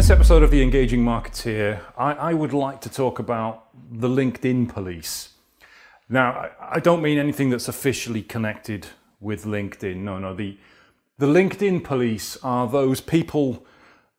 this episode of The Engaging Marketeer, I, I would like to talk about the LinkedIn police. Now, I, I don't mean anything that's officially connected with LinkedIn. No, no. The, the LinkedIn police are those people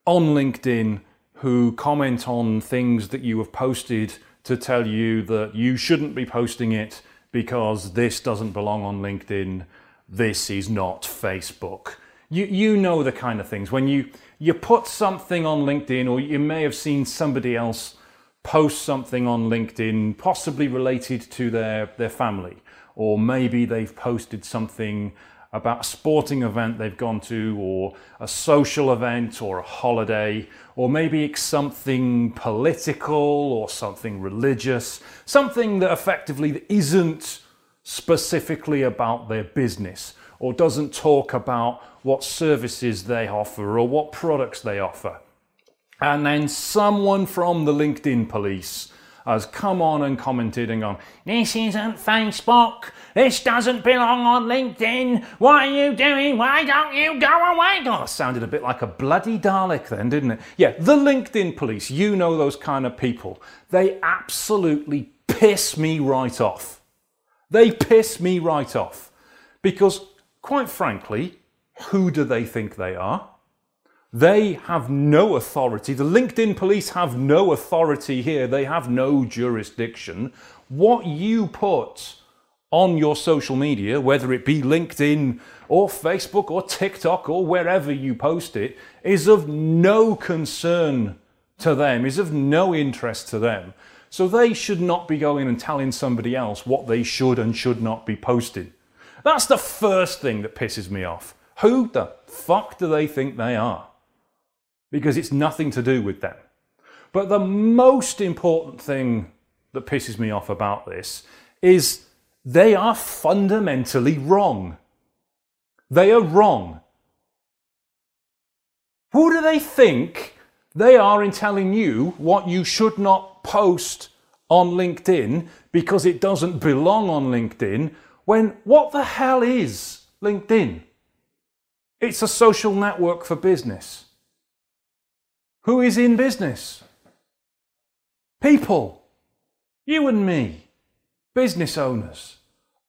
on LinkedIn who comment on things that you have posted to tell you that you shouldn't be posting it because this doesn't belong on LinkedIn. This is not Facebook. You, you know the kind of things. When you, you put something on LinkedIn, or you may have seen somebody else post something on LinkedIn, possibly related to their, their family, or maybe they've posted something about a sporting event they've gone to, or a social event, or a holiday, or maybe it's something political or something religious, something that effectively isn't specifically about their business or doesn't talk about what services they offer or what products they offer. And then someone from the LinkedIn police has come on and commented and gone, This isn't Facebook. This doesn't belong on LinkedIn. What are you doing? Why don't you go away? Oh, sounded a bit like a bloody Dalek then, didn't it? Yeah, the LinkedIn police, you know those kind of people. They absolutely piss me right off. They piss me right off. Because, quite frankly, who do they think they are? They have no authority. The LinkedIn police have no authority here. They have no jurisdiction. What you put on your social media, whether it be LinkedIn or Facebook or TikTok or wherever you post it, is of no concern to them, is of no interest to them. So they should not be going and telling somebody else what they should and should not be posting. That's the first thing that pisses me off. Who the fuck do they think they are? because it's nothing to do with them. But the most important thing that pisses me off about this is they are fundamentally wrong. They are wrong. Who do they think they are in telling you what you should not post on LinkedIn because it doesn't belong on LinkedIn when what the hell is LinkedIn? It's a social network for business. Who is in business? People. You and me. Business owners.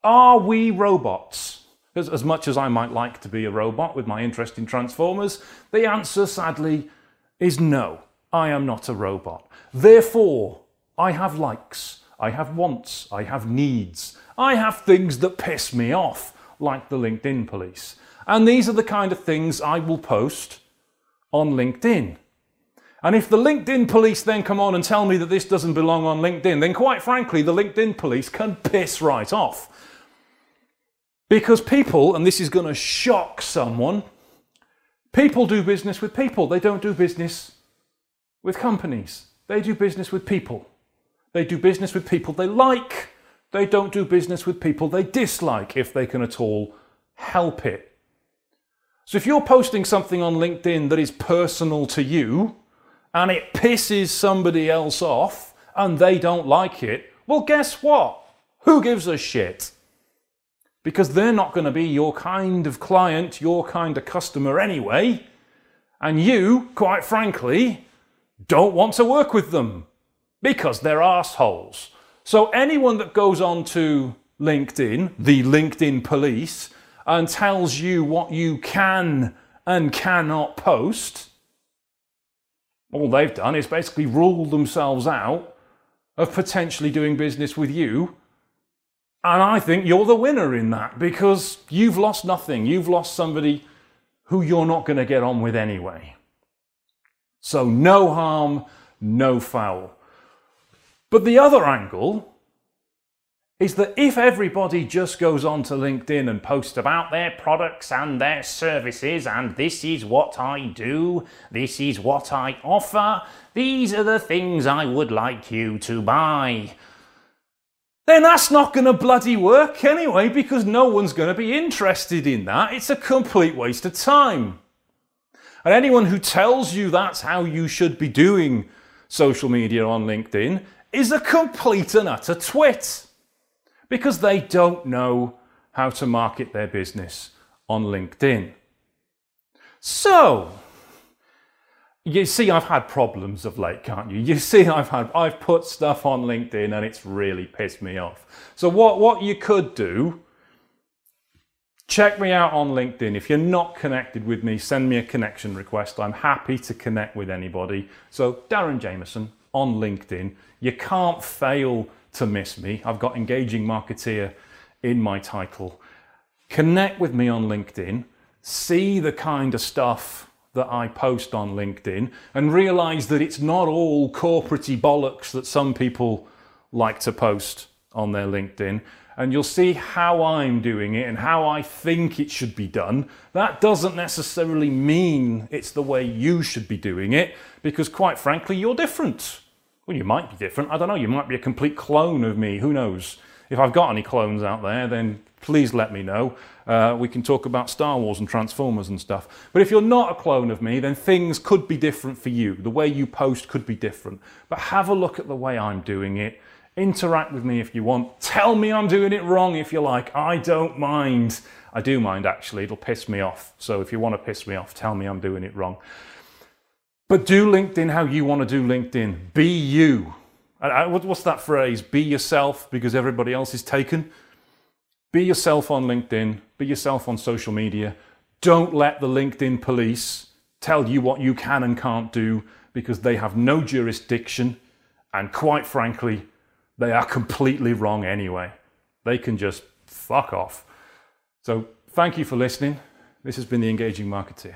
Are we robots? As, as much as I might like to be a robot with my interest in Transformers, the answer, sadly, is no. I am not a robot. Therefore, I have likes, I have wants, I have needs, I have things that piss me off, like the LinkedIn police. And these are the kind of things I will post on LinkedIn. And if the LinkedIn police then come on and tell me that this doesn't belong on LinkedIn, then quite frankly, the LinkedIn police can piss right off. Because people, and this is going to shock someone, people do business with people. They don't do business with companies. They do business with people. They do business with people they like. They don't do business with people they dislike if they can at all help it. So if you're posting something on LinkedIn that is personal to you, and it pisses somebody else off and they don't like it, well, guess what? Who gives a shit? Because they're not going to be your kind of client, your kind of customer anyway. And you, quite frankly, don't want to work with them because they're assholes. So anyone that goes on to LinkedIn, the LinkedIn police, and tells you what you can and cannot post, all they've done is basically rule themselves out of potentially doing business with you. And I think you're the winner in that because you've lost nothing. You've lost somebody who you're not going to get on with anyway. So, no harm, no foul. But the other angle is that if everybody just goes on to LinkedIn and posts about their products and their services, and this is what I do, this is what I offer, these are the things I would like you to buy, then that's not going to bloody work anyway because no one's going to be interested in that. It's a complete waste of time. And anyone who tells you that's how you should be doing social media on LinkedIn is a complete and utter twit because they don't know how to market their business on LinkedIn. So, you see I've had problems of late, can't you? You see I've had I've put stuff on LinkedIn and it's really pissed me off. So what what you could do check me out on LinkedIn. If you're not connected with me, send me a connection request. I'm happy to connect with anybody. So Darren Jamieson on LinkedIn. You can't fail to miss me. I've got engaging marketeer in my title. Connect with me on LinkedIn. See the kind of stuff that I post on LinkedIn and realize that it's not all corporatey bollocks that some people like to post on their LinkedIn. And you'll see how I'm doing it and how I think it should be done. That doesn't necessarily mean it's the way you should be doing it, because quite frankly, you're different. Well, you might be different. I don't know. You might be a complete clone of me. Who knows? If I've got any clones out there, then please let me know. Uh, we can talk about Star Wars and Transformers and stuff. But if you're not a clone of me, then things could be different for you. The way you post could be different. But have a look at the way I'm doing it. Interact with me if you want. Tell me I'm doing it wrong if you like. I don't mind. I do mind actually. It'll piss me off. So if you want to piss me off, tell me I'm doing it wrong. But do LinkedIn how you want to do LinkedIn. Be you. Uh, what's that phrase? Be yourself because everybody else is taken. Be yourself on LinkedIn, be yourself on social media. Don't let the LinkedIn police tell you what you can and can't do because they have no jurisdiction and quite frankly, they are completely wrong anyway. They can just fuck off. So, thank you for listening. This has been the Engaging Marketeer.